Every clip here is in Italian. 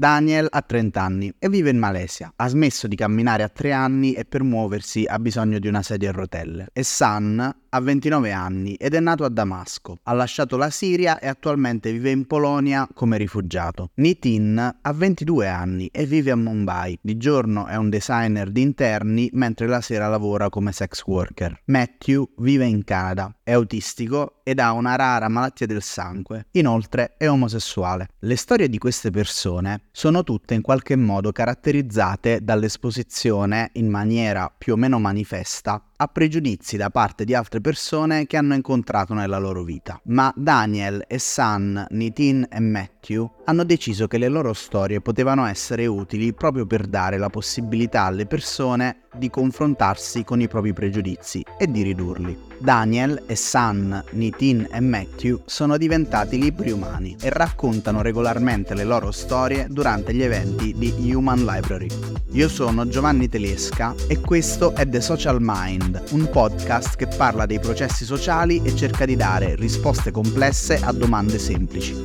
Daniel ha 30 anni e vive in Malesia. Ha smesso di camminare a 3 anni e per muoversi ha bisogno di una sedia a rotelle. E San ha 29 anni ed è nato a Damasco. Ha lasciato la Siria e attualmente vive in Polonia come rifugiato. Nitin ha 22 anni e vive a Mumbai. Di giorno è un designer di interni mentre la sera lavora come sex worker. Matthew vive in Canada, è autistico ed ha una rara malattia del sangue. Inoltre è omosessuale. Le storie di queste persone sono tutte in qualche modo caratterizzate dall'esposizione in maniera più o meno manifesta a pregiudizi da parte di altre persone che hanno incontrato nella loro vita. Ma Daniel e San, Nitin e Matthew hanno deciso che le loro storie potevano essere utili proprio per dare la possibilità alle persone di confrontarsi con i propri pregiudizi e di ridurli. Daniel e San, Nitin e Matthew sono diventati libri umani e raccontano regolarmente le loro storie durante gli eventi di Human Library. Io sono Giovanni Telesca e questo è The Social Mind, un podcast che parla dei processi sociali e cerca di dare risposte complesse a domande semplici.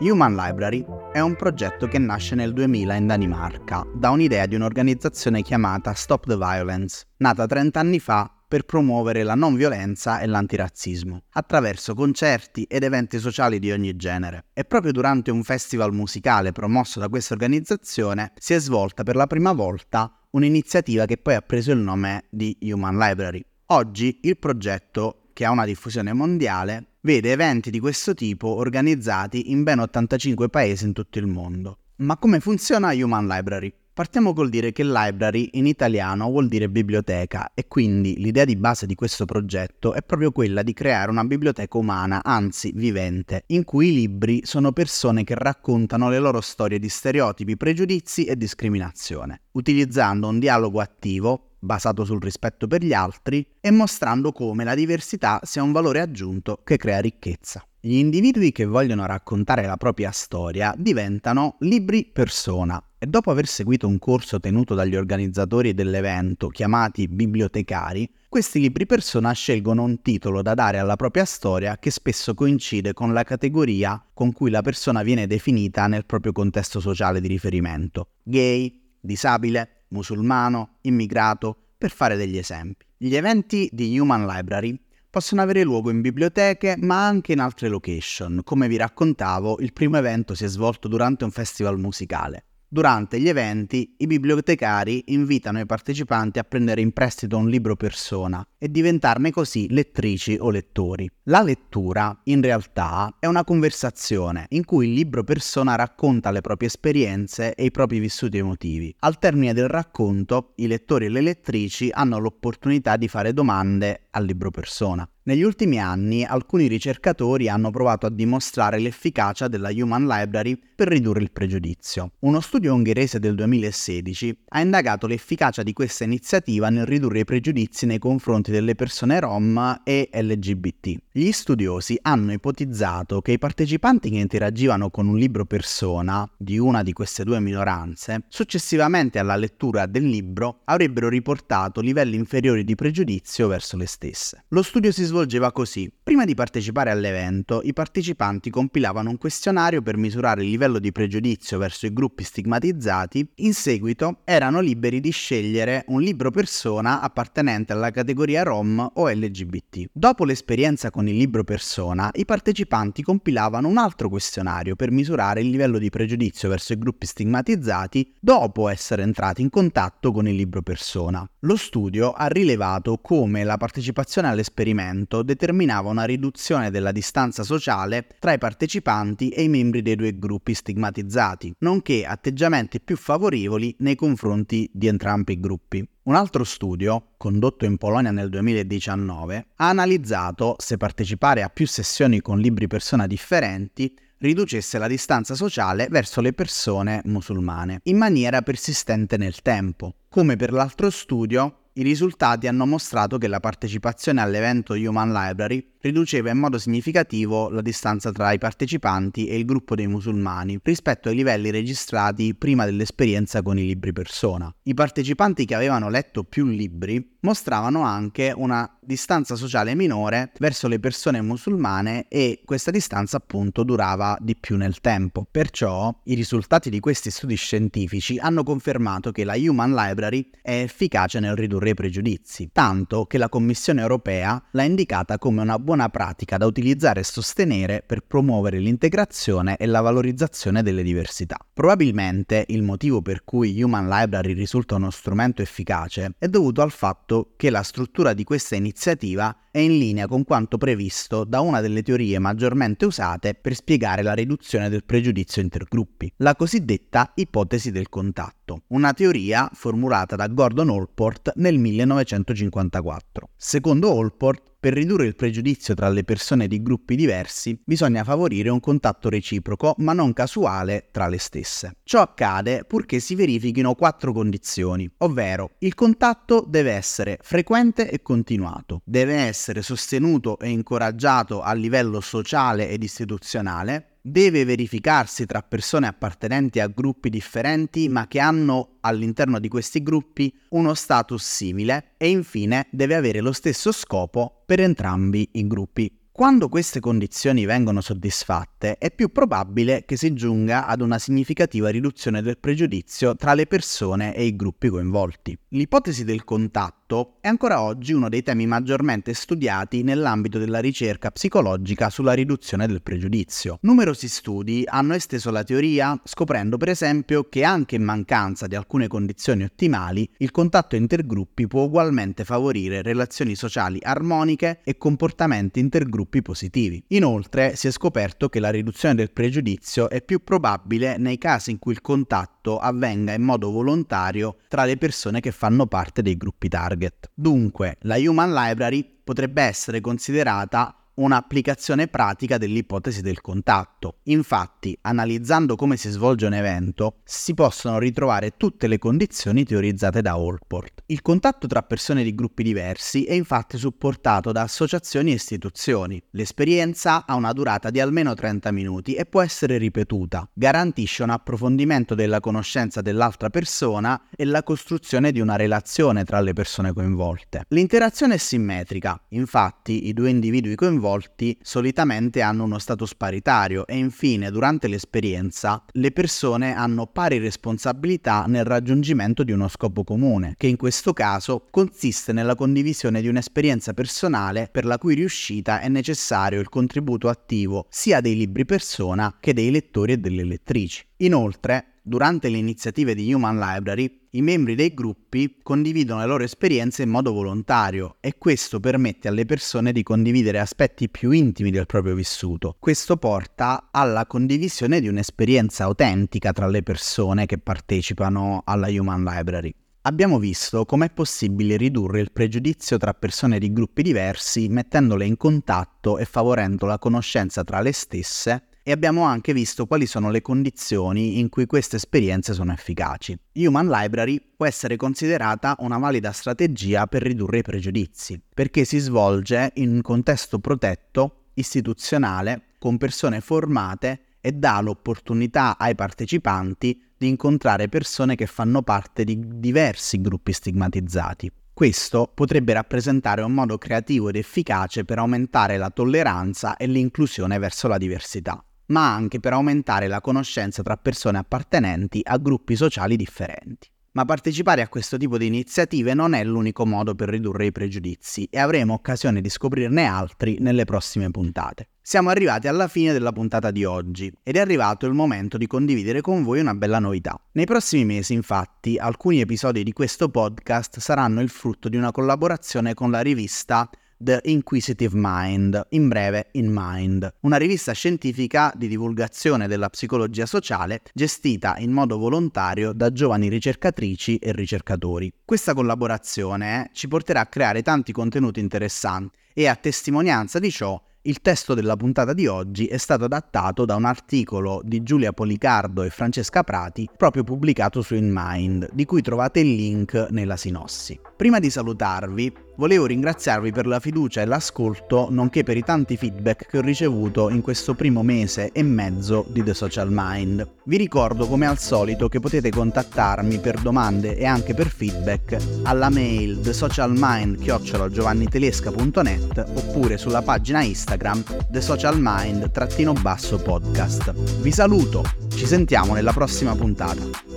Human Library è un progetto che nasce nel 2000 in Danimarca da un'idea di un'organizzazione chiamata Stop the Violence, nata 30 anni fa per promuovere la non violenza e l'antirazzismo, attraverso concerti ed eventi sociali di ogni genere. E proprio durante un festival musicale promosso da questa organizzazione si è svolta per la prima volta un'iniziativa che poi ha preso il nome di Human Library. Oggi il progetto, che ha una diffusione mondiale, vede eventi di questo tipo organizzati in ben 85 paesi in tutto il mondo. Ma come funziona Human Library? Partiamo col dire che library in italiano vuol dire biblioteca e quindi l'idea di base di questo progetto è proprio quella di creare una biblioteca umana, anzi vivente, in cui i libri sono persone che raccontano le loro storie di stereotipi, pregiudizi e discriminazione, utilizzando un dialogo attivo basato sul rispetto per gli altri e mostrando come la diversità sia un valore aggiunto che crea ricchezza. Gli individui che vogliono raccontare la propria storia diventano libri persona e dopo aver seguito un corso tenuto dagli organizzatori dell'evento chiamati bibliotecari, questi libri persona scelgono un titolo da dare alla propria storia che spesso coincide con la categoria con cui la persona viene definita nel proprio contesto sociale di riferimento. Gay, disabile, musulmano, immigrato, per fare degli esempi. Gli eventi di Human Library possono avere luogo in biblioteche ma anche in altre location. Come vi raccontavo, il primo evento si è svolto durante un festival musicale. Durante gli eventi, i bibliotecari invitano i partecipanti a prendere in prestito un libro persona e diventarne così lettrici o lettori. La lettura, in realtà, è una conversazione in cui il libro persona racconta le proprie esperienze e i propri vissuti emotivi. Al termine del racconto, i lettori e le lettrici hanno l'opportunità di fare domande al libro persona. Negli ultimi anni alcuni ricercatori hanno provato a dimostrare l'efficacia della Human Library per ridurre il pregiudizio. Uno studio ungherese del 2016 ha indagato l'efficacia di questa iniziativa nel ridurre i pregiudizi nei confronti delle persone rom e LGBT. Gli studiosi hanno ipotizzato che i partecipanti che interagivano con un libro persona di una di queste due minoranze, successivamente alla lettura del libro, avrebbero riportato livelli inferiori di pregiudizio verso le stesse. Lo studio si svolge svolgeva così. Prima di partecipare all'evento, i partecipanti compilavano un questionario per misurare il livello di pregiudizio verso i gruppi stigmatizzati, in seguito erano liberi di scegliere un libro persona appartenente alla categoria Rom o LGBT. Dopo l'esperienza con il libro persona, i partecipanti compilavano un altro questionario per misurare il livello di pregiudizio verso i gruppi stigmatizzati dopo essere entrati in contatto con il libro persona. Lo studio ha rilevato come la partecipazione all'esperimento evento determinava una riduzione della distanza sociale tra i partecipanti e i membri dei due gruppi stigmatizzati, nonché atteggiamenti più favorevoli nei confronti di entrambi i gruppi. Un altro studio, condotto in Polonia nel 2019, ha analizzato se partecipare a più sessioni con libri persona differenti riducesse la distanza sociale verso le persone musulmane in maniera persistente nel tempo. Come per l'altro studio, i risultati hanno mostrato che la partecipazione all'evento Human Library riduceva in modo significativo la distanza tra i partecipanti e il gruppo dei musulmani rispetto ai livelli registrati prima dell'esperienza con i libri persona. I partecipanti che avevano letto più libri mostravano anche una distanza sociale minore verso le persone musulmane e questa distanza appunto durava di più nel tempo. Perciò i risultati di questi studi scientifici hanno confermato che la Human Library è efficace nel ridurre i pregiudizi, tanto che la Commissione europea l'ha indicata come una buona pratica da utilizzare e sostenere per promuovere l'integrazione e la valorizzazione delle diversità. Probabilmente il motivo per cui Human Library risulta uno strumento efficace è dovuto al fatto che la struttura di questa iniziativa è in linea con quanto previsto da una delle teorie maggiormente usate per spiegare la riduzione del pregiudizio intergruppi, la cosiddetta ipotesi del contatto, una teoria formulata da Gordon Allport nel 1954. Secondo Allport, per ridurre il pregiudizio tra le persone di gruppi diversi, bisogna favorire un contatto reciproco, ma non casuale, tra le stesse. Ciò accade purché si verifichino quattro condizioni, ovvero il contatto deve essere frequente e continuato, deve essere sostenuto e incoraggiato a livello sociale ed istituzionale, deve verificarsi tra persone appartenenti a gruppi differenti ma che hanno all'interno di questi gruppi uno status simile e infine deve avere lo stesso scopo per entrambi i gruppi. Quando queste condizioni vengono soddisfatte, è più probabile che si giunga ad una significativa riduzione del pregiudizio tra le persone e i gruppi coinvolti. L'ipotesi del contatto è ancora oggi uno dei temi maggiormente studiati nell'ambito della ricerca psicologica sulla riduzione del pregiudizio. Numerosi studi hanno esteso la teoria, scoprendo per esempio che anche in mancanza di alcune condizioni ottimali, il contatto intergruppi può ugualmente favorire relazioni sociali armoniche e comportamenti intergruppi positivi. Inoltre si è scoperto che la riduzione del pregiudizio è più probabile nei casi in cui il contatto avvenga in modo volontario tra le persone che fanno parte dei gruppi target. Dunque, la Human Library potrebbe essere considerata un'applicazione pratica dell'ipotesi del contatto. Infatti, analizzando come si svolge un evento, si possono ritrovare tutte le condizioni teorizzate da Allport. Il contatto tra persone di gruppi diversi è infatti supportato da associazioni e istituzioni. L'esperienza ha una durata di almeno 30 minuti e può essere ripetuta. Garantisce un approfondimento della conoscenza dell'altra persona e la costruzione di una relazione tra le persone coinvolte. L'interazione è simmetrica, infatti i due individui coinvolti coinvolti solitamente hanno uno status paritario e infine durante l'esperienza le persone hanno pari responsabilità nel raggiungimento di uno scopo comune, che in questo caso consiste nella condivisione di un'esperienza personale per la cui riuscita è necessario il contributo attivo sia dei libri persona che dei lettori e delle lettrici. Inoltre, durante le iniziative di Human Library, i membri dei gruppi condividono le loro esperienze in modo volontario e questo permette alle persone di condividere aspetti più intimi del proprio vissuto. Questo porta alla condivisione di un'esperienza autentica tra le persone che partecipano alla Human Library. Abbiamo visto com'è possibile ridurre il pregiudizio tra persone di gruppi diversi mettendole in contatto e favorendo la conoscenza tra le stesse e abbiamo anche visto quali sono le condizioni in cui queste esperienze sono efficaci. Human Library può essere considerata una valida strategia per ridurre i pregiudizi, perché si svolge in un contesto protetto, istituzionale, con persone formate e dà l'opportunità ai partecipanti di incontrare persone che fanno parte di diversi gruppi stigmatizzati. Questo potrebbe rappresentare un modo creativo ed efficace per aumentare la tolleranza e l'inclusione verso la diversità ma anche per aumentare la conoscenza tra persone appartenenti a gruppi sociali differenti. Ma partecipare a questo tipo di iniziative non è l'unico modo per ridurre i pregiudizi e avremo occasione di scoprirne altri nelle prossime puntate. Siamo arrivati alla fine della puntata di oggi ed è arrivato il momento di condividere con voi una bella novità. Nei prossimi mesi, infatti, alcuni episodi di questo podcast saranno il frutto di una collaborazione con la rivista The Inquisitive Mind, in breve In Mind, una rivista scientifica di divulgazione della psicologia sociale gestita in modo volontario da giovani ricercatrici e ricercatori. Questa collaborazione ci porterà a creare tanti contenuti interessanti e a testimonianza di ciò il testo della puntata di oggi è stato adattato da un articolo di Giulia Policardo e Francesca Prati proprio pubblicato su InMind, di cui trovate il link nella sinossi. Prima di salutarvi, Volevo ringraziarvi per la fiducia e l'ascolto, nonché per i tanti feedback che ho ricevuto in questo primo mese e mezzo di The Social Mind. Vi ricordo come al solito che potete contattarmi per domande e anche per feedback alla mail thesocialmind.net oppure sulla pagina Instagram thesocialmind-podcast. Vi saluto, ci sentiamo nella prossima puntata.